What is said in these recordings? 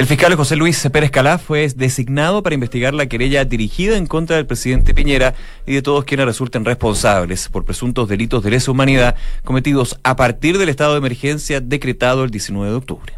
El fiscal José Luis Pérez Calá fue designado para investigar la querella dirigida en contra del presidente Piñera y de todos quienes resulten responsables por presuntos delitos de lesa humanidad cometidos a partir del estado de emergencia decretado el 19 de octubre.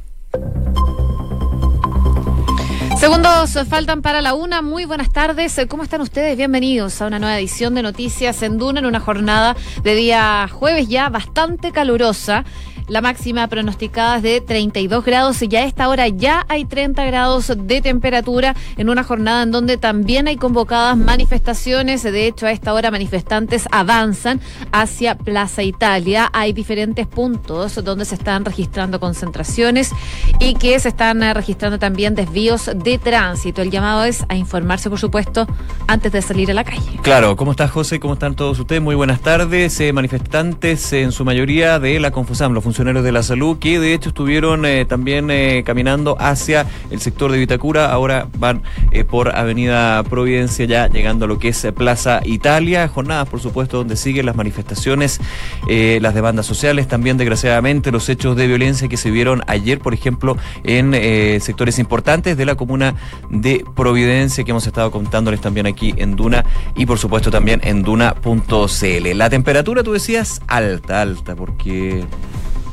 Segundos faltan para la una. Muy buenas tardes. ¿Cómo están ustedes? Bienvenidos a una nueva edición de Noticias en Duna en una jornada de día jueves ya bastante calurosa. La máxima pronosticada es de 32 grados y ya a esta hora ya hay 30 grados de temperatura en una jornada en donde también hay convocadas manifestaciones. De hecho, a esta hora manifestantes avanzan hacia Plaza Italia. Hay diferentes puntos donde se están registrando concentraciones y que se están eh, registrando también desvíos de tránsito. El llamado es a informarse, por supuesto, antes de salir a la calle. Claro, ¿cómo está José? ¿Cómo están todos ustedes? Muy buenas tardes. Eh, manifestantes en su mayoría de la Confusam, los funcionarios de la salud, que de hecho estuvieron eh, también eh, caminando hacia el sector de Vitacura, ahora van eh, por Avenida Providencia, ya llegando a lo que es Plaza Italia, jornadas por supuesto donde siguen las manifestaciones, las demandas sociales, también desgraciadamente los hechos de violencia que se vieron ayer, por ejemplo, en sectores importantes de la comuna de Providencia, que hemos estado contándoles también aquí en Duna y por supuesto también en duna.cl. La temperatura, tú decías, alta, alta, porque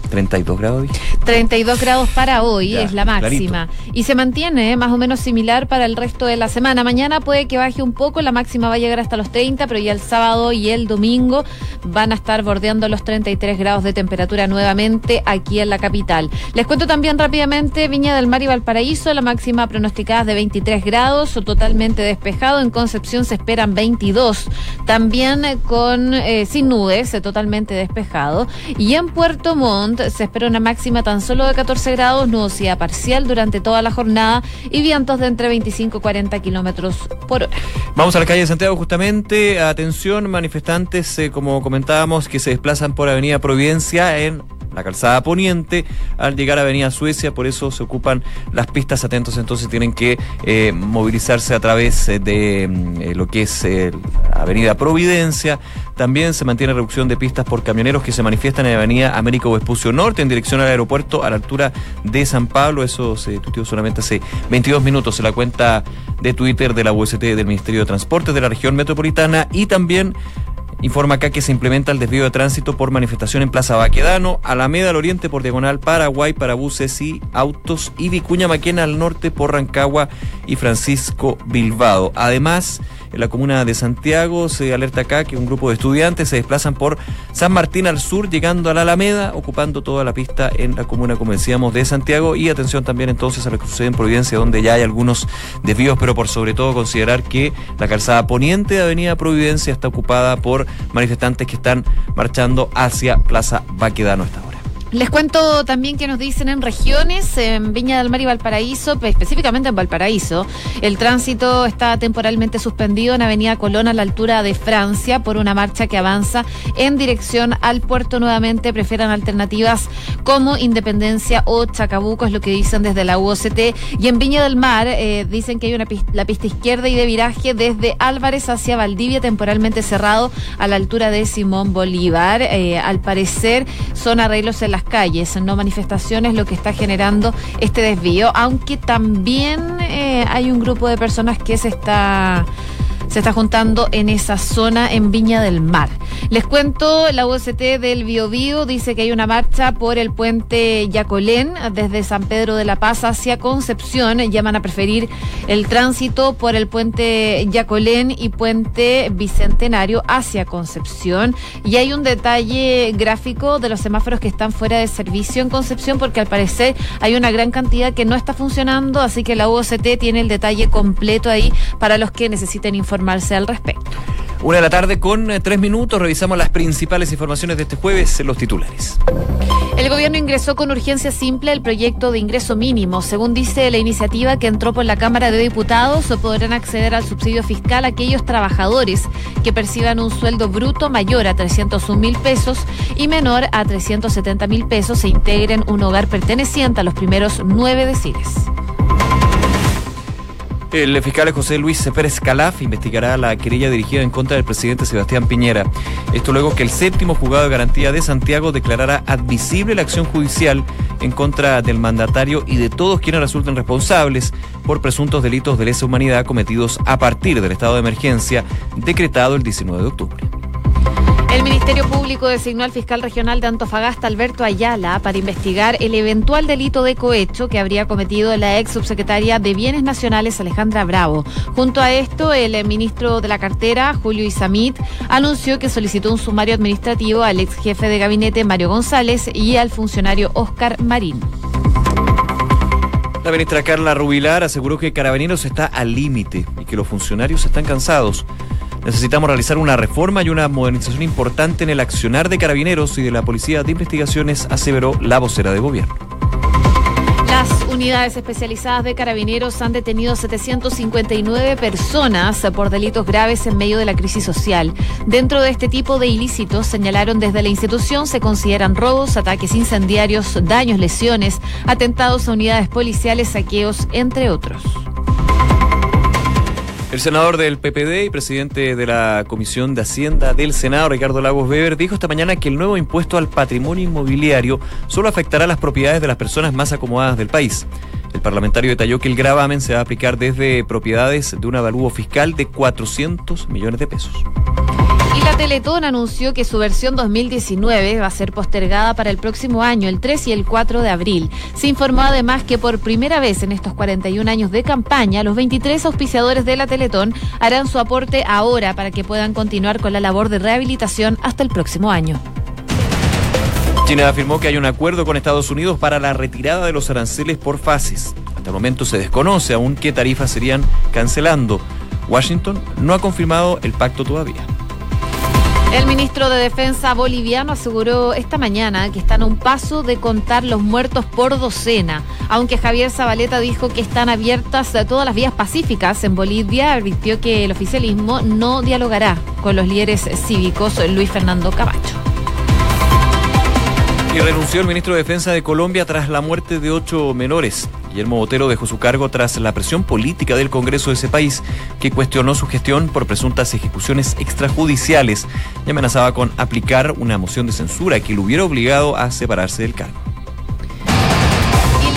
32 grados. 32 grados para hoy es la máxima. Y se mantiene eh, más o menos similar para el resto de la semana. Mañana puede que baje un poco, la máxima va a llegar hasta los 30, pero ya el sábado y el domingo van a estar bordeando los 33 grados de temperatura nuevamente aquí en la capital. Les cuento también rápidamente Viña del Mar y Valparaíso, la máxima pronosticada es de 23 grados o totalmente despejado. En Concepción se esperan 22. También eh, con eh, sin nubes, totalmente despejado. Y en Puerto Montt se espera una máxima tan solo de 14 grados, nubosidad parcial durante toda la jornada y vientos de entre 25 y 40 kilómetros por hora. Vamos a la calle de Santiago justamente. Atención, manifestantes, eh, como comentábamos, que se desplazan por Avenida Providencia en la calzada poniente al llegar a Avenida Suecia, por eso se ocupan las pistas. Atentos, entonces tienen que eh, movilizarse a través eh, de mm, lo que es Avenida Providencia, también se mantiene reducción de pistas por camioneros que se manifiestan en Avenida Américo Vespucio Norte en dirección al aeropuerto a la altura de San Pablo. Eso se tuiteó solamente hace 22 minutos en la cuenta de Twitter de la UST del Ministerio de Transportes de la región metropolitana. Y también Informa acá que se implementa el desvío de tránsito por manifestación en Plaza Baquedano, Alameda al oriente por Diagonal Paraguay para buses y autos y Vicuña Maquena al norte por Rancagua y Francisco Bilbao. Además, en la comuna de Santiago se alerta acá que un grupo de estudiantes se desplazan por San Martín al sur, llegando a la Alameda, ocupando toda la pista en la comuna, como decíamos, de Santiago. Y atención también entonces a lo que sucede en Providencia, donde ya hay algunos desvíos, pero por sobre todo considerar que la calzada poniente de Avenida Providencia está ocupada por manifestantes que están marchando hacia Plaza Baquedano esta. Les cuento también que nos dicen en regiones, en Viña del Mar y Valparaíso, específicamente en Valparaíso, el tránsito está temporalmente suspendido en Avenida Colón a la altura de Francia por una marcha que avanza en dirección al puerto nuevamente. Prefieran alternativas como Independencia o Chacabuco, es lo que dicen desde la UOCT. Y en Viña del Mar eh, dicen que hay una la pista izquierda y de viraje desde Álvarez hacia Valdivia temporalmente cerrado a la altura de Simón Bolívar. Eh, al parecer son arreglos en la calles, no manifestaciones, lo que está generando este desvío, aunque también eh, hay un grupo de personas que se está se está juntando en esa zona en Viña del Mar. Les cuento, la UST del Biobío dice que hay una marcha por el puente Yacolén desde San Pedro de la Paz hacia Concepción. Llaman a preferir el tránsito por el puente Yacolén y puente Bicentenario hacia Concepción. Y hay un detalle gráfico de los semáforos que están fuera de servicio en Concepción porque al parecer hay una gran cantidad que no está funcionando, así que la UST tiene el detalle completo ahí para los que necesiten información al respecto. Una de la tarde con eh, tres minutos revisamos las principales informaciones de este jueves en los titulares. El gobierno ingresó con urgencia simple el proyecto de ingreso mínimo. Según dice la iniciativa que entró por la Cámara de Diputados, podrán acceder al subsidio fiscal aquellos trabajadores que perciban un sueldo bruto mayor a 301 mil pesos y menor a 370 mil pesos e integren un hogar perteneciente a los primeros nueve deciles. El fiscal José Luis Pérez Calaf investigará la querella dirigida en contra del presidente Sebastián Piñera. Esto luego que el séptimo juzgado de garantía de Santiago declarara admisible la acción judicial en contra del mandatario y de todos quienes resulten responsables por presuntos delitos de lesa humanidad cometidos a partir del estado de emergencia decretado el 19 de octubre. El Ministerio Público designó al fiscal regional de Antofagasta, Alberto Ayala, para investigar el eventual delito de cohecho que habría cometido la ex subsecretaria de Bienes Nacionales, Alejandra Bravo. Junto a esto, el ministro de la cartera, Julio Isamit, anunció que solicitó un sumario administrativo al ex jefe de gabinete, Mario González, y al funcionario Oscar Marín. La ministra Carla Rubilar aseguró que Carabineros está al límite y que los funcionarios están cansados. Necesitamos realizar una reforma y una modernización importante en el accionar de carabineros y de la Policía de Investigaciones, aseveró la vocera de gobierno. Las unidades especializadas de carabineros han detenido 759 personas por delitos graves en medio de la crisis social. Dentro de este tipo de ilícitos, señalaron desde la institución, se consideran robos, ataques incendiarios, daños, lesiones, atentados a unidades policiales, saqueos, entre otros. El senador del PPD y presidente de la Comisión de Hacienda del Senado, Ricardo Lagos Weber, dijo esta mañana que el nuevo impuesto al patrimonio inmobiliario solo afectará las propiedades de las personas más acomodadas del país. El parlamentario detalló que el gravamen se va a aplicar desde propiedades de un avalúo fiscal de 400 millones de pesos. La Teletón anunció que su versión 2019 va a ser postergada para el próximo año, el 3 y el 4 de abril. Se informó además que por primera vez en estos 41 años de campaña, los 23 auspiciadores de la Teletón harán su aporte ahora para que puedan continuar con la labor de rehabilitación hasta el próximo año. China afirmó que hay un acuerdo con Estados Unidos para la retirada de los aranceles por fases. Hasta el momento se desconoce aún qué tarifas serían cancelando. Washington no ha confirmado el pacto todavía. El ministro de Defensa boliviano aseguró esta mañana que están a un paso de contar los muertos por docena. Aunque Javier Zabaleta dijo que están abiertas todas las vías pacíficas en Bolivia, advirtió que el oficialismo no dialogará con los líderes cívicos Luis Fernando Camacho. Y renunció el ministro de Defensa de Colombia tras la muerte de ocho menores. Guillermo Botero dejó su cargo tras la presión política del Congreso de ese país, que cuestionó su gestión por presuntas ejecuciones extrajudiciales y amenazaba con aplicar una moción de censura que lo hubiera obligado a separarse del cargo.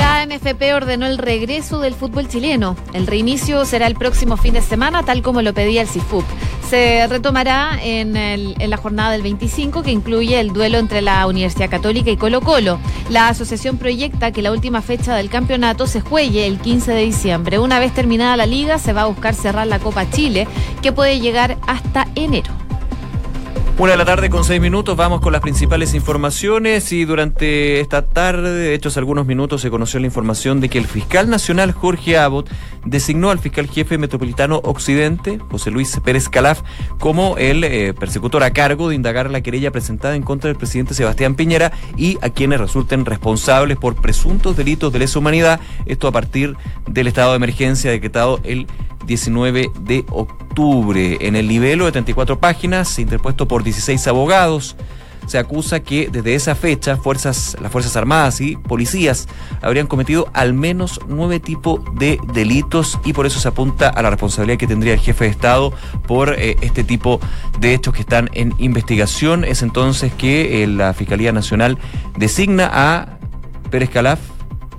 La NFP ordenó el regreso del fútbol chileno. El reinicio será el próximo fin de semana, tal como lo pedía el CIFUP. Se retomará en, en, la jornada del 25, que incluye el duelo entre la Universidad Católica y Colo Colo. La asociación proyecta que la última fecha del campeonato se juegue el 15 de diciembre. Una vez terminada la liga, se va a buscar cerrar la Copa Chile, que puede llegar hasta enero. Una de la tarde con seis minutos, vamos con las principales informaciones. Y durante esta tarde, de hecho hace algunos minutos, se conoció la información de que el fiscal nacional Jorge Abbott designó al fiscal jefe metropolitano Occidente, José Luis Pérez Calaf, como el eh, persecutor a cargo de indagar la querella presentada en contra del presidente Sebastián Piñera y a quienes resulten responsables por presuntos delitos de lesa humanidad, esto a partir del estado de emergencia decretado el 19 de octubre. En el libelo de 34 páginas, interpuesto por 16 abogados, se acusa que desde esa fecha fuerzas, las Fuerzas Armadas y policías habrían cometido al menos nueve tipos de delitos y por eso se apunta a la responsabilidad que tendría el jefe de Estado por eh, este tipo de hechos que están en investigación. Es entonces que eh, la Fiscalía Nacional designa a Pérez Calaf,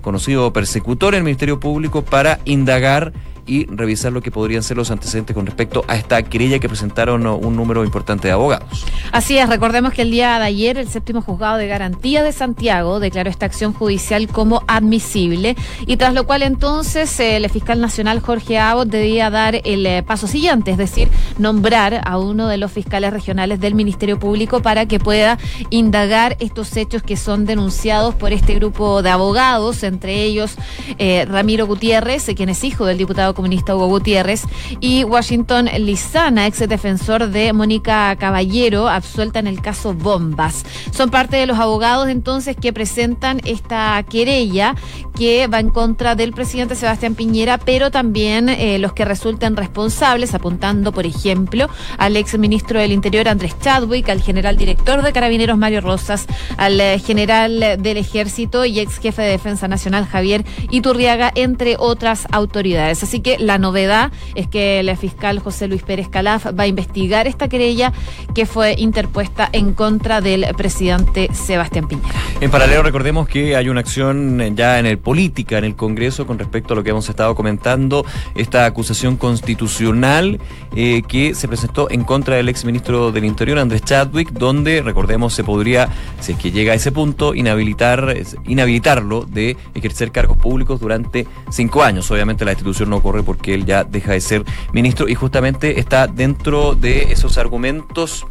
conocido persecutor en el Ministerio Público, para indagar y revisar lo que podrían ser los antecedentes con respecto a esta querella que presentaron un número importante de abogados. Así es, recordemos que el día de ayer el séptimo juzgado de garantía de Santiago declaró esta acción judicial como admisible y tras lo cual entonces el fiscal nacional Jorge Abbott debía dar el eh, paso siguiente, es decir, nombrar a uno de los fiscales regionales del Ministerio Público para que pueda indagar estos hechos que son denunciados por este grupo de abogados, entre ellos eh, Ramiro Gutiérrez, quien es hijo del diputado comunista Hugo Gutiérrez, y Washington Lizana, ex defensor de Mónica Caballero, absuelta en el caso Bombas. Son parte de los abogados entonces que presentan esta querella que va en contra del presidente Sebastián Piñera, pero también eh, los que resulten responsables, apuntando, por ejemplo, al ex ministro del Interior Andrés Chadwick, al general director de Carabineros Mario Rosas, al eh, general del Ejército y ex jefe de Defensa Nacional Javier Iturriaga, entre otras autoridades. Así que la novedad es que el fiscal José Luis Pérez Calaf va a investigar esta querella que fue interpuesta en contra del presidente Sebastián Piñera. En paralelo, recordemos que hay una acción ya en el política, en el Congreso, con respecto a lo que hemos estado comentando, esta acusación constitucional eh, que se presentó en contra del exministro del Interior, Andrés Chadwick, donde, recordemos, se podría, si es que llega a ese punto, inhabilitar, inhabilitarlo de ejercer cargos públicos durante cinco años. Obviamente la institución no porque él ya deja de ser ministro y justamente está dentro de esos argumentos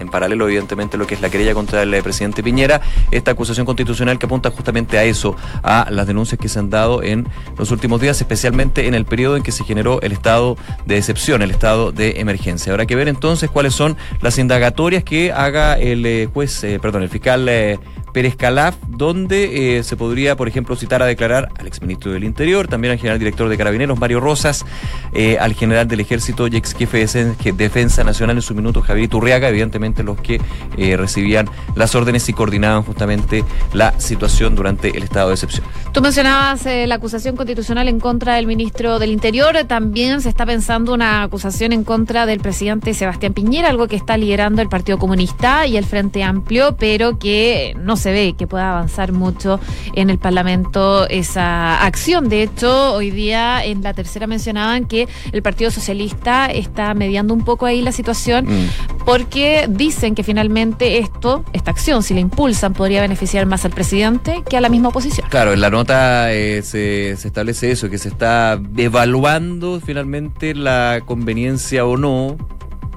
en paralelo evidentemente lo que es la querella contra el presidente Piñera, esta acusación constitucional que apunta justamente a eso, a las denuncias que se han dado en los últimos días, especialmente en el periodo en que se generó el estado de excepción, el estado de emergencia. Habrá que ver entonces cuáles son las indagatorias que haga el eh, juez, eh, perdón, el fiscal eh, Pérez Calaf, donde eh, se podría, por ejemplo, citar a declarar al exministro del Interior, también al general director de Carabineros, Mario Rosas, eh, al general del Ejército y ex jefe de Defensa Nacional en su minuto, Javier Turriaga, evidentemente los que eh, recibían las órdenes y coordinaban justamente la situación durante el estado de excepción. Tú mencionabas la acusación constitucional en contra del ministro del Interior, también se está pensando una acusación en contra del presidente Sebastián Piñera, algo que está liderando el Partido Comunista y el Frente Amplio, pero que no se se ve que pueda avanzar mucho en el Parlamento esa acción. De hecho, hoy día en la tercera mencionaban que el Partido Socialista está mediando un poco ahí la situación mm. porque dicen que finalmente esto, esta acción, si la impulsan, podría beneficiar más al presidente que a la misma oposición. Claro, en la nota eh, se, establece eso, que se está evaluando finalmente la conveniencia o no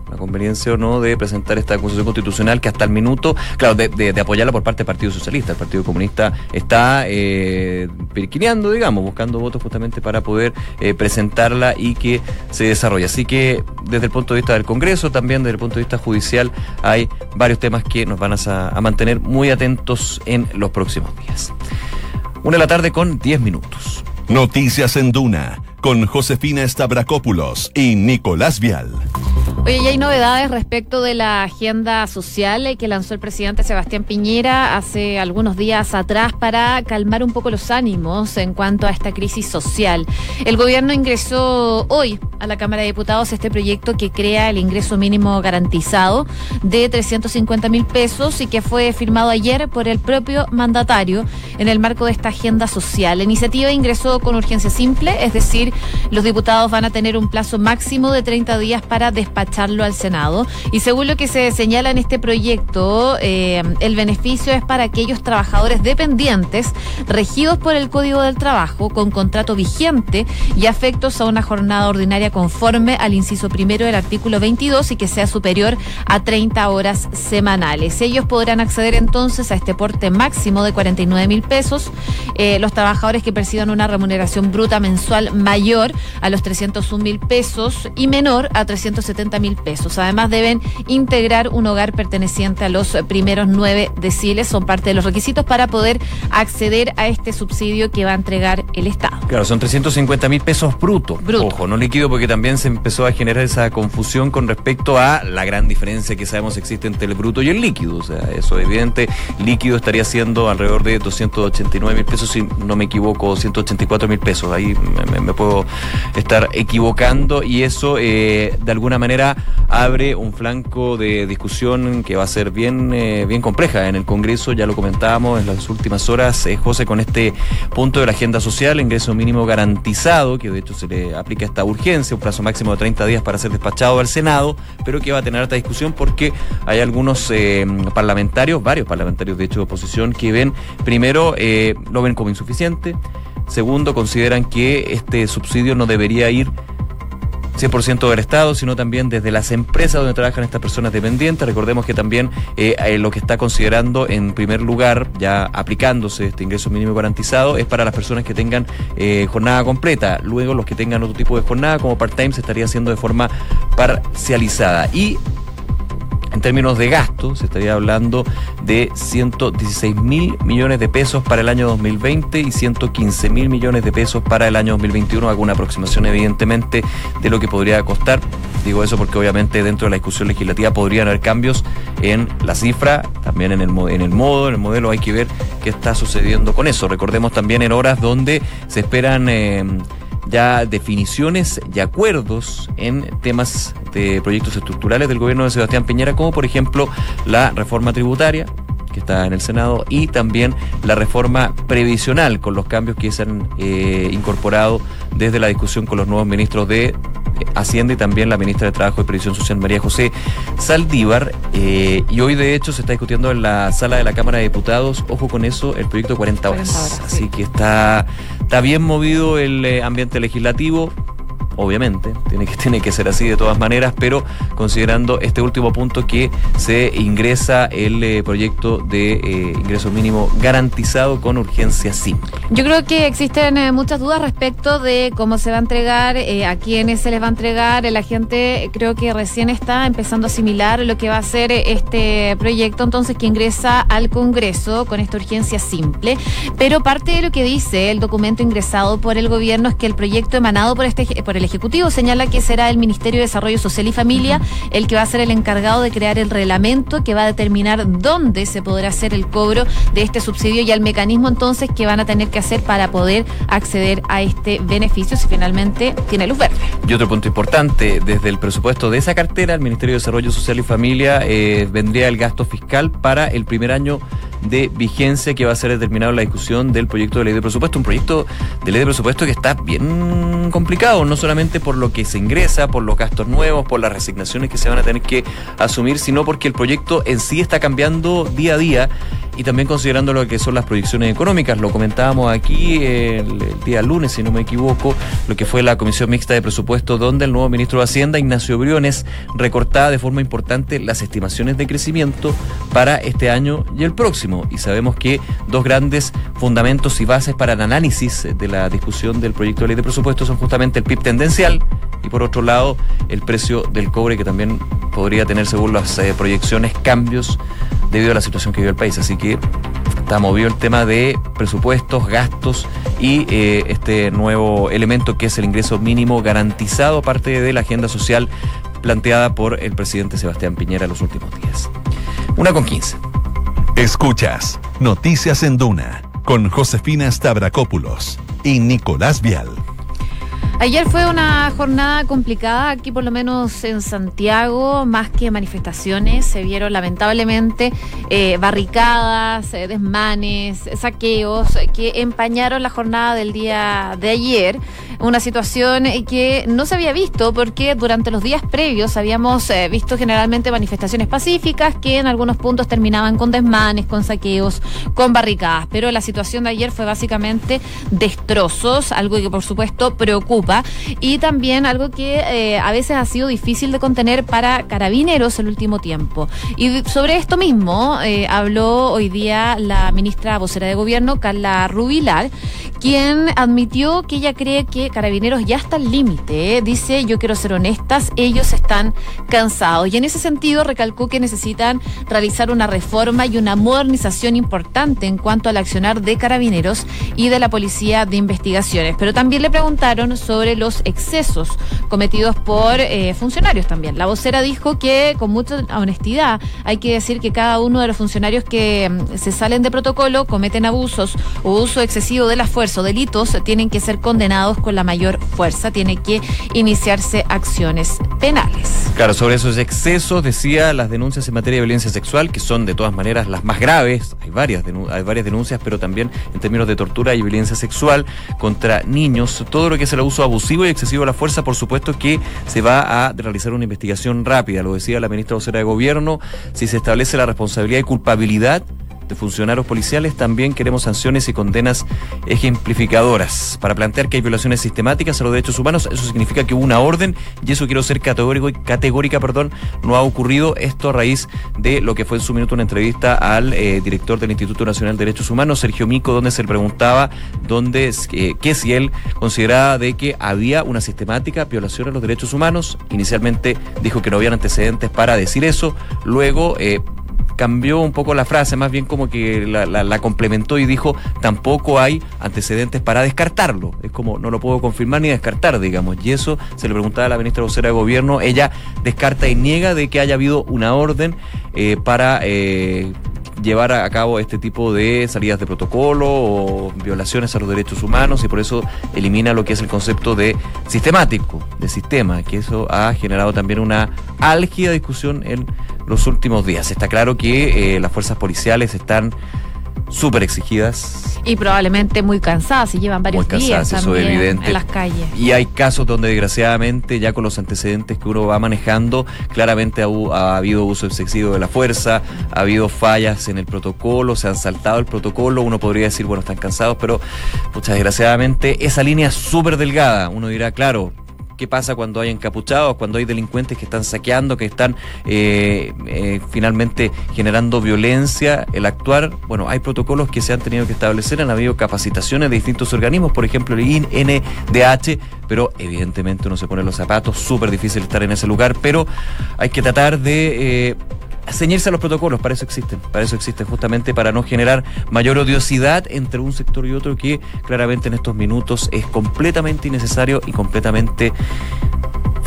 la conveniencia o no de presentar esta acusación constitucional que hasta el minuto, claro, de, apoyarla por parte del Partido Socialista. El Partido Comunista está eh, pirquineando, digamos, buscando votos justamente para poder eh, presentarla y que se desarrolle. Así que desde el punto de vista del Congreso, también desde el punto de vista judicial, hay varios temas que nos van a mantener muy atentos en los próximos días. Una de la tarde con 10 minutos. Noticias en Duna con Josefina Stavrakopoulos y Nicolás Vial. Oye, ya hay novedades respecto de la agenda social que lanzó el presidente Sebastián Piñera hace algunos días atrás para calmar un poco los ánimos en cuanto a esta crisis social. El gobierno ingresó hoy a la Cámara de Diputados este proyecto que crea el ingreso mínimo garantizado de 350 mil pesos y que fue firmado ayer por el propio mandatario en el marco de esta agenda social. La iniciativa ingresó con urgencia simple, es decir, los diputados van a tener un plazo máximo de 30 días para despachar al Senado. Y según lo que se señala en este proyecto, eh, el beneficio es para aquellos trabajadores dependientes regidos por el Código del Trabajo con contrato vigente y afectos a una jornada ordinaria conforme al inciso primero del artículo 22 y que sea superior a 30 horas semanales. Ellos podrán acceder entonces a este porte máximo de 49 mil pesos. Eh, los trabajadores que perciban una remuneración bruta mensual mayor a los 301 mil pesos y menor a 370 mil pesos. Además, deben integrar un hogar perteneciente a los primeros nueve deciles. Son parte de los requisitos para poder acceder a este subsidio que va a entregar el Estado. Claro, son 350 mil pesos brutos. Bruto. Ojo, no líquido, porque también se empezó a generar esa confusión con respecto a la gran diferencia que sabemos existe entre el bruto y el líquido. O sea, eso evidente, líquido estaría siendo alrededor de 289 mil pesos, si no me equivoco, 184 mil pesos. Ahí me, puedo estar equivocando y eso eh, de alguna manera abre un flanco de discusión que va a ser bien, eh, bien compleja. En el Congreso, ya lo comentábamos en las últimas horas, eh, José, con este punto de la agenda social, ingreso mínimo garantizado, que de hecho se le aplica esta urgencia, un plazo máximo de 30 días para ser despachado al Senado, pero que va a tener alta discusión porque hay algunos eh, parlamentarios, varios parlamentarios de hecho de oposición, que ven, primero, lo ven como insuficiente, segundo, consideran que este subsidio no debería ir 100% del Estado, sino también desde las empresas donde trabajan estas personas dependientes. Recordemos que también eh, eh, lo que está considerando en primer lugar, ya aplicándose este ingreso mínimo garantizado, es para las personas que tengan eh, jornada completa. Luego los que tengan otro tipo de jornada, como part-time, se estaría haciendo de forma parcializada. Y en términos de gasto, se estaría hablando de 116 mil millones de pesos para el año 2020 y 115 mil millones de pesos para el año 2021. Alguna aproximación, evidentemente, de lo que podría costar. Digo eso porque, obviamente, dentro de la discusión legislativa podrían haber cambios en la cifra, también en el, en el modo, en el modelo. Hay que ver qué está sucediendo con eso. Recordemos también en horas donde se esperan. Eh, ya definiciones y acuerdos en temas de proyectos estructurales del gobierno de Sebastián Piñera, como por ejemplo la reforma tributaria, que está en el Senado, y también la reforma previsional, con los cambios que se han eh, incorporado desde la discusión con los nuevos ministros de Hacienda y también la ministra de Trabajo y Previsión Social, María José Saldívar. Eh, y hoy, de hecho, se está discutiendo en la sala de la Cámara de Diputados, ojo con eso, el proyecto 40 horas. 40 horas, Así sí. que está, está bien movido el eh, ambiente legislativo obviamente, tiene que, tiene que ser así de todas maneras, pero considerando este último punto que se ingresa el eh, proyecto de eh, ingreso mínimo garantizado con urgencia simple. Yo creo que existen eh, muchas dudas respecto de cómo se va a entregar, a quiénes se les va a entregar. La gente creo que recién está empezando a asimilar lo que va a ser este proyecto, entonces que ingresa al Congreso con esta urgencia simple. Pero parte de lo que dice el documento ingresado por el gobierno es que el proyecto emanado por, este, por el Ejecutivo señala que será el Ministerio de Desarrollo Social y Familia el que va a ser el encargado de crear el reglamento que va a determinar dónde se podrá hacer el cobro de este subsidio y el mecanismo entonces que van a tener que hacer para poder acceder a este beneficio si finalmente tiene luz verde. Y otro punto importante, desde el presupuesto de esa cartera, el Ministerio de Desarrollo Social y Familia eh, vendría el gasto fiscal para el primer año de vigencia que va a ser determinado la discusión del proyecto de ley de presupuesto. Un proyecto de ley de presupuesto que está bien complicado, no solamente por lo que se ingresa, por los gastos nuevos, por las resignaciones que se van a tener que asumir, sino porque el proyecto en sí está cambiando día a día y también considerando lo que son las proyecciones económicas. Lo comentábamos aquí el, el día lunes, si no me equivoco, lo que fue la Comisión Mixta de Presupuesto, donde el nuevo ministro de Hacienda, Ignacio Briones, recortaba de forma importante las estimaciones de crecimiento para este año y el próximo. Y sabemos que dos grandes fundamentos y bases para el análisis de la discusión del proyecto de ley de presupuesto son justamente el PIB tendencial y por otro lado el precio del cobre que también podría tener según las eh, proyecciones cambios debido a la situación que vive el país. Así que está movido el tema de presupuestos, gastos y eh, este nuevo elemento que es el ingreso mínimo garantizado, parte de la agenda social planteada por el presidente Sebastián Piñera en los últimos días. Una con 15. Escuchas Noticias en Duna con Josefina Stavrakopoulos y Nicolás Vial. Ayer fue una jornada complicada aquí, por lo menos en Santiago, más que manifestaciones. Se vieron lamentablemente eh, barricadas, eh, desmanes, saqueos eh, que empañaron la jornada del día de ayer. Una situación que no se había visto porque durante los días previos habíamos visto generalmente manifestaciones pacíficas que en algunos puntos terminaban con desmanes, con saqueos, con barricadas. Pero la situación de ayer fue básicamente destrozos, algo que por supuesto preocupa y también algo que eh, a veces ha sido difícil de contener para carabineros el último tiempo. Y sobre esto mismo eh, habló hoy día la ministra vocera de gobierno, Carla Rubilar, quien admitió que ella cree que carabineros ya está al límite. Dice, yo quiero ser honestas, ellos están cansados. Y en ese sentido recalcó que necesitan realizar una reforma y una modernización importante en cuanto al accionar de carabineros y de la policía de investigaciones. Pero también le preguntaron sobre los excesos cometidos por eh, funcionarios también. La vocera dijo que con mucha honestidad hay que decir que cada uno de los funcionarios que mm, se salen de protocolo cometen abusos o uso excesivo de la fuerza o delitos tienen que ser condenados con la mayor fuerza, tiene que iniciarse acciones penales. Claro, sobre esos excesos decía las denuncias en materia de violencia sexual, que son de todas maneras las más graves. Hay varias, hay varias denuncias, pero también en términos de tortura y violencia sexual contra niños. Todo lo que es el abuso abusivo y excesivo de la fuerza, por supuesto que se va a realizar una investigación rápida. Lo decía la ministra vocera de Gobierno. Si se establece la responsabilidad y culpabilidad de funcionarios policiales, también queremos sanciones y condenas ejemplificadoras. Para plantear que hay violaciones sistemáticas a los derechos humanos, eso significa que hubo una orden, y eso quiero ser categórico y categórica, perdón, no ha ocurrido esto a raíz de lo que fue en su minuto una entrevista al eh, director del Instituto Nacional de Derechos Humanos, Sergio Mico, donde se le preguntaba dónde, que si él consideraba de que había una sistemática violación a los derechos humanos. Inicialmente dijo que no habían antecedentes para decir eso, luego eh, cambió un poco la frase, más bien como que la, la- complementó y dijo, tampoco hay antecedentes para descartarlo. Es como, no lo puedo confirmar ni descartar, digamos. Y eso se le preguntaba a la ministra vocera de Gobierno, ella descarta y niega de que haya habido una orden eh, para... eh, llevar a cabo este tipo de salidas de protocolo o violaciones a los derechos humanos y por eso elimina lo que es el concepto de sistemático, de sistema, que eso ha generado también una álgida discusión en los últimos días. Está claro que eh, las fuerzas policiales están súper exigidas. Y probablemente muy cansadas, y llevan varios días también en las calles. Y hay casos donde desgraciadamente, ya con los antecedentes que uno va manejando, claramente ha, habido uso excesivo de la fuerza, ha habido fallas en el protocolo, se han saltado el protocolo, uno podría decir, bueno, están cansados, pero, pues desgraciadamente, esa línea es súper delgada. Uno dirá, claro, qué pasa cuando hay encapuchados, cuando hay delincuentes que están saqueando, que están eh, eh, finalmente generando violencia, el actuar, bueno, hay protocolos que se han tenido que establecer, han habido capacitaciones de distintos organismos, por ejemplo el INDH, pero evidentemente uno se pone los zapatos, súper difícil estar en ese lugar, pero hay que tratar de... Eh, ceñirse a los protocolos, para eso existen, para eso existen justamente para no generar mayor odiosidad entre un sector y otro que claramente en estos minutos es completamente innecesario y completamente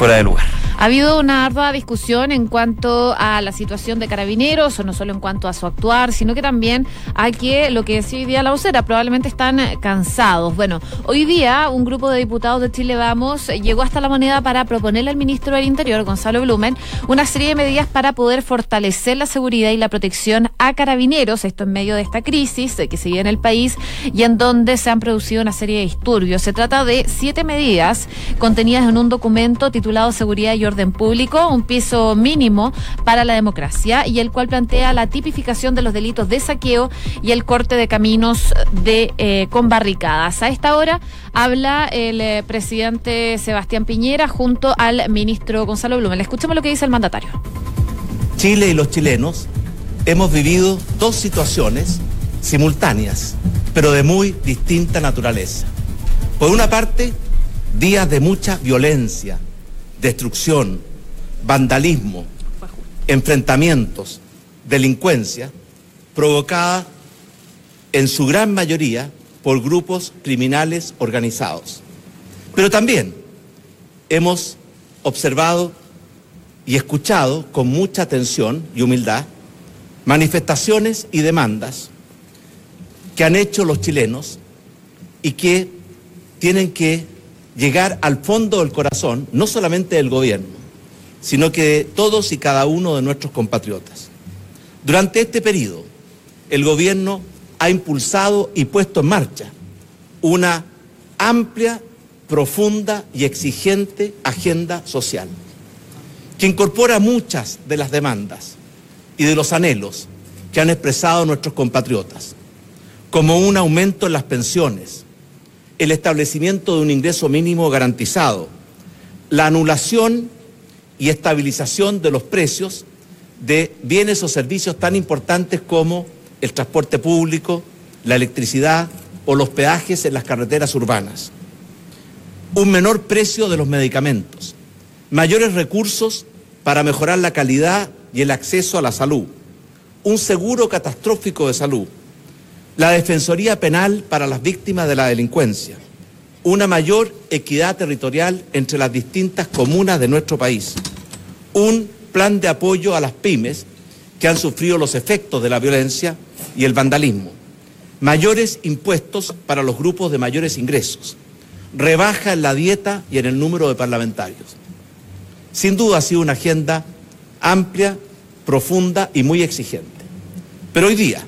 fuera de lugar. Ha habido una ardua discusión en cuanto a la situación de carabineros, o no solo en cuanto a su actuar, sino que también a que lo que decía hoy día la vocera, probablemente están cansados. Bueno, hoy día un grupo de diputados de Chile Vamos llegó hasta la moneda para proponerle al ministro del Interior, Gonzalo Blumen, una serie de medidas para poder fortalecer la seguridad y la protección a carabineros, esto en medio de esta crisis que se vive en el país y en donde se han producido una serie de disturbios. Se trata de siete medidas contenidas en un documento titulado titulado Seguridad y Orden Público, un piso mínimo para la democracia, y el cual plantea la tipificación de los delitos de saqueo y el corte de caminos de eh, con barricadas. A esta hora habla el eh, presidente Sebastián Piñera junto al ministro Gonzalo Blumen. Escuchemos lo que dice el mandatario. Chile y los chilenos hemos vivido dos situaciones simultáneas, pero de muy distinta naturaleza. Por una parte, días de mucha violencia, destrucción, vandalismo, enfrentamientos, delincuencia, provocada en su gran mayoría por grupos criminales organizados. Pero también hemos observado y escuchado con mucha atención y humildad manifestaciones y demandas que han hecho los chilenos y que tienen que llegar al fondo del corazón, no solamente del gobierno, sino que de todos y cada uno de nuestros compatriotas. Durante este periodo, el gobierno ha impulsado y puesto en marcha una amplia, profunda y exigente agenda social, que incorpora muchas de las demandas y de los anhelos que han expresado nuestros compatriotas, como un aumento en las pensiones, el establecimiento de un ingreso mínimo garantizado, la anulación y estabilización de los precios de bienes o servicios tan importantes como el transporte público, la electricidad o los peajes en las carreteras urbanas, un menor precio de los medicamentos, mayores recursos para mejorar la calidad y el acceso a la salud, un seguro catastrófico de salud, la Defensoría Penal para las víctimas de la delincuencia, una mayor equidad territorial entre las distintas comunas de nuestro país, un plan de apoyo a las pymes que han sufrido los efectos de la violencia y el vandalismo, mayores impuestos para los grupos de mayores ingresos, rebaja en la dieta y en el número de parlamentarios. Sin duda ha sido una agenda amplia, profunda y muy exigente. Pero hoy día,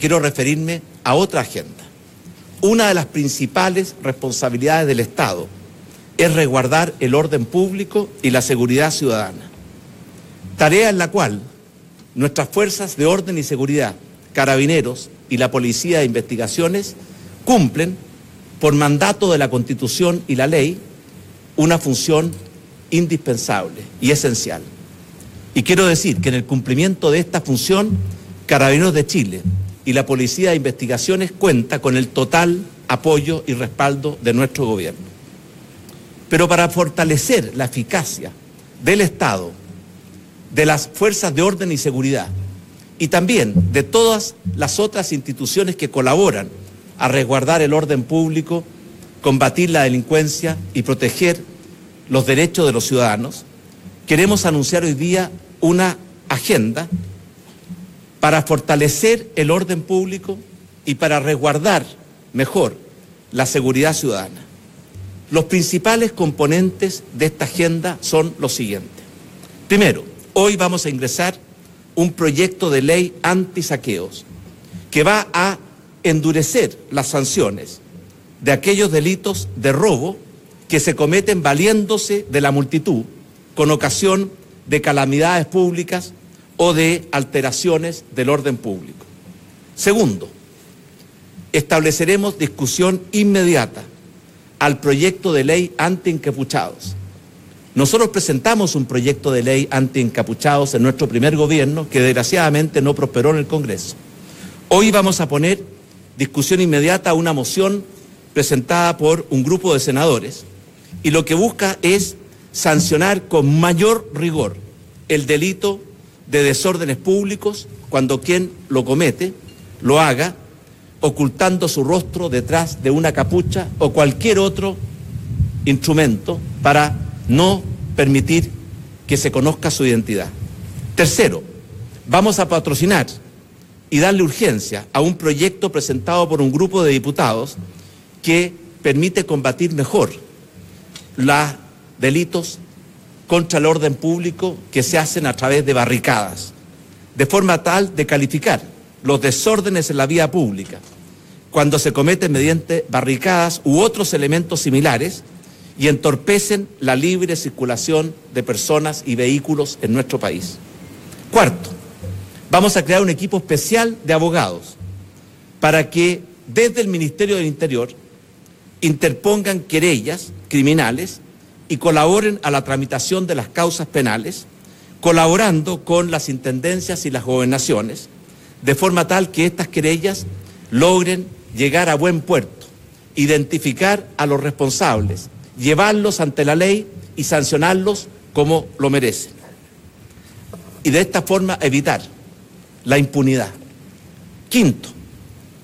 quiero referirme a otra agenda. Una de las principales responsabilidades del Estado es resguardar el orden público y la seguridad ciudadana. Tarea en la cual nuestras fuerzas de orden y seguridad, carabineros y la Policía de Investigaciones cumplen, por mandato de la Constitución y la ley, una función indispensable y esencial. Y quiero decir que en el cumplimiento de esta función, Carabineros de Chile y la Policía de Investigaciones cuenta con el total apoyo y respaldo de nuestro gobierno. Pero para fortalecer la eficacia del Estado, de las fuerzas de orden y seguridad y también de todas las otras instituciones que colaboran a resguardar el orden público, combatir la delincuencia y proteger los derechos de los ciudadanos, queremos anunciar hoy día una agenda para fortalecer el orden público y para resguardar mejor la seguridad ciudadana. Los principales componentes de esta agenda son los siguientes. Primero, hoy vamos a ingresar un proyecto de ley anti-saqueos que va a endurecer las sanciones de aquellos delitos de robo que se cometen valiéndose de la multitud con ocasión de calamidades públicas o de alteraciones del orden público. Segundo, estableceremos discusión inmediata al proyecto de ley anti-encapuchados. Nosotros presentamos un proyecto de ley anti-encapuchados en nuestro primer gobierno que desgraciadamente no prosperó en el Congreso. Hoy vamos a poner discusión inmediata a una moción presentada por un grupo de senadores y lo que busca es sancionar con mayor rigor el delito de desórdenes públicos cuando quien lo comete lo haga ocultando su rostro detrás de una capucha o cualquier otro instrumento para no permitir que se conozca su identidad. Tercero, vamos a patrocinar y darle urgencia a un proyecto presentado por un grupo de diputados que permite combatir mejor los delitos contra el orden público que se hacen a través de barricadas, de forma tal de calificar los desórdenes en la vía pública, cuando se cometen mediante barricadas u otros elementos similares y entorpecen la libre circulación de personas y vehículos en nuestro país. Cuarto, vamos a crear un equipo especial de abogados para que desde el Ministerio del Interior interpongan querellas criminales y colaboren a la tramitación de las causas penales, colaborando con las intendencias y las gobernaciones, de forma tal que estas querellas logren llegar a buen puerto, identificar a los responsables, llevarlos ante la ley y sancionarlos como lo merecen. Y de esta forma evitar la impunidad. Quinto,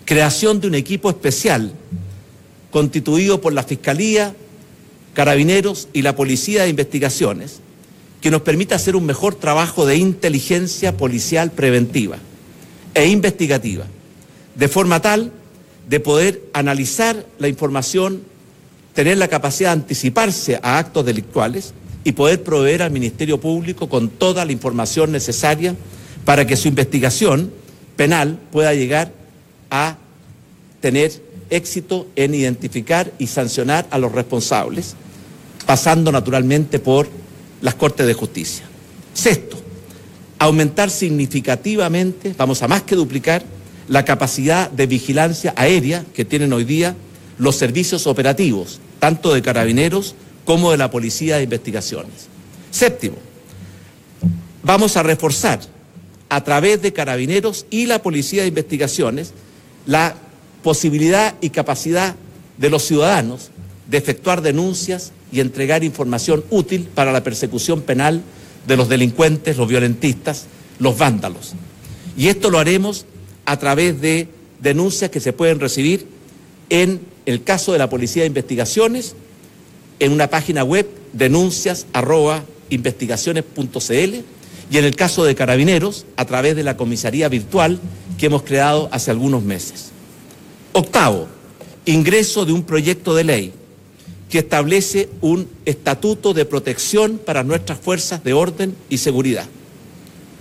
creación de un equipo especial constituido por la Fiscalía, Carabineros y la Policía de Investigaciones, que nos permita hacer un mejor trabajo de inteligencia policial preventiva e investigativa, de forma tal de poder analizar la información, tener la capacidad de anticiparse a actos delictuales y poder proveer al Ministerio Público con toda la información necesaria para que su investigación penal pueda llegar a tener éxito en identificar y sancionar a los responsables, pasando naturalmente por las Cortes de Justicia. Sexto, aumentar significativamente, vamos a más que duplicar, la capacidad de vigilancia aérea que tienen hoy día los servicios operativos, tanto de carabineros como de la Policía de Investigaciones. Séptimo, vamos a reforzar a través de carabineros y la Policía de Investigaciones la posibilidad y capacidad de los ciudadanos de efectuar denuncias y entregar información útil para la persecución penal de los delincuentes, los violentistas, los vándalos. Y esto lo haremos a través de denuncias que se pueden recibir en el caso de la Policía de Investigaciones, en una página web denuncias.investigaciones.cl y en el caso de Carabineros, a través de la comisaría virtual que hemos creado hace algunos meses. Octavo, ingreso de un proyecto de ley que establece un estatuto de protección para nuestras fuerzas de orden y seguridad.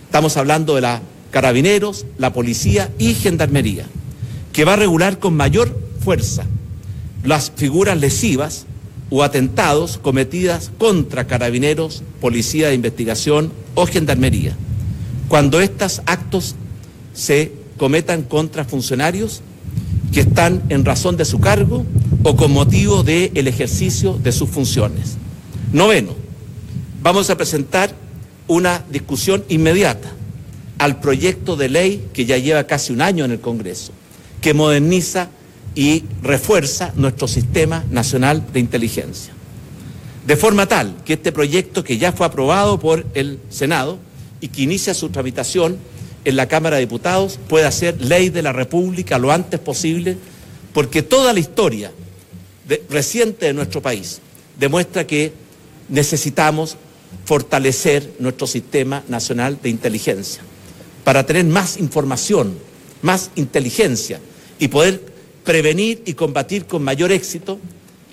Estamos hablando de la carabineros, la policía y gendarmería, que va a regular con mayor fuerza las figuras lesivas o atentados cometidas contra carabineros, policía de investigación o gendarmería, cuando estos actos se cometan contra funcionarios que están en razón de su cargo o con motivo del ejercicio de sus funciones. Noveno, vamos a presentar una discusión inmediata al proyecto de ley que ya lleva casi un año en el Congreso, que moderniza y refuerza nuestro sistema nacional de inteligencia. De forma tal que este proyecto que ya fue aprobado por el Senado y que inicia su tramitación en la Cámara de Diputados pueda ser ley de la República lo antes posible, porque toda la historia reciente de nuestro país demuestra que necesitamos fortalecer nuestro sistema nacional de inteligencia para tener más información, más inteligencia y poder prevenir y combatir con mayor éxito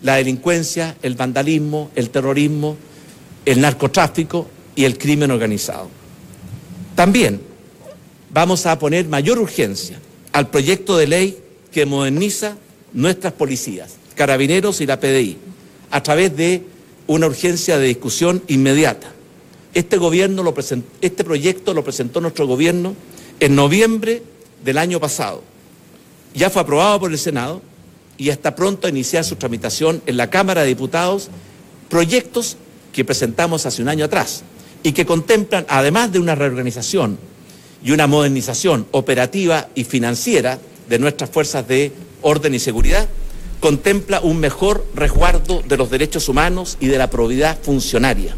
la delincuencia, el vandalismo, el terrorismo, el narcotráfico y el crimen organizado. También vamos a poner mayor urgencia al proyecto de ley que moderniza nuestras policías, carabineros y la PDI, a través de una urgencia de discusión inmediata. Este, gobierno lo este proyecto lo presentó nuestro gobierno en noviembre del año pasado. Ya fue aprobado por el Senado y está pronto a iniciar su tramitación en la Cámara de Diputados proyectos que presentamos hace un año atrás y que contemplan, además de una reorganización y una modernización operativa y financiera de nuestras fuerzas de orden y seguridad, contempla un mejor resguardo de los derechos humanos y de la probidad funcionaria.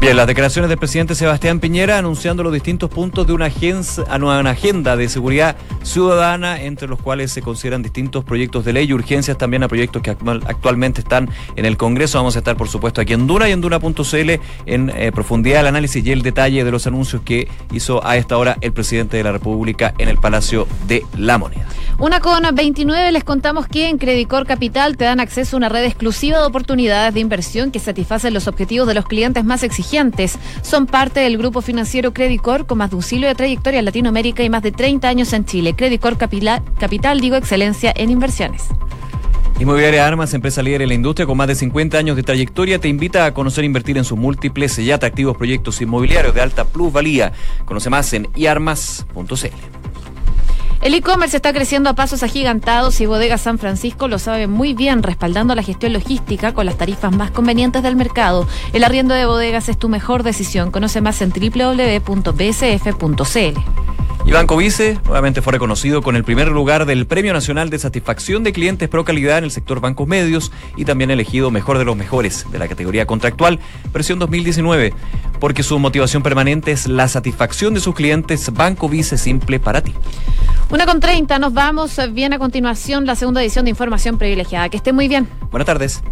Bien, las declaraciones del presidente Sebastián Piñera anunciando los distintos puntos de una, agenda de seguridad ciudadana, entre los cuales se consideran distintos proyectos de ley y urgencias también a proyectos que actualmente están en el Congreso. Vamos a estar, por supuesto, aquí en Duna y en Duna.cl en eh, profundidad el análisis y el detalle de los anuncios que hizo a esta hora el presidente de la República en el Palacio de la Moneda. Una con 29 les contamos que en Credicor Capital te dan acceso a una red exclusiva de oportunidades de inversión que satisfacen los objetivos de los clientes más exigentes son parte del grupo financiero Credicor con más de un siglo de trayectoria en Latinoamérica y más de 30 años en Chile. Credicor Capital, digo, excelencia en inversiones. Inmobiliaria Armas, empresa líder en la industria con más de 50 años de trayectoria, te invita a conocer e invertir en sus múltiples y atractivos proyectos inmobiliarios de alta plusvalía. Conoce más en iarmas.cl. El e-commerce está creciendo a pasos agigantados y Bodega San Francisco lo sabe muy bien, respaldando la gestión logística con las tarifas más convenientes del mercado. El arriendo de bodegas es tu mejor decisión. Conoce más en www.bsf.cl. Y Banco Vice nuevamente fue reconocido con el primer lugar del Premio Nacional de Satisfacción de Clientes Pro Calidad en el sector bancos medios y también elegido mejor de los mejores de la categoría contractual, versión 2019, porque su motivación permanente es la satisfacción de sus clientes. Banco Vice simple para ti. Una con 30, nos vamos bien a continuación la segunda edición de Información Privilegiada. Que esté muy bien. Buenas tardes.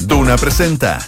Duna presenta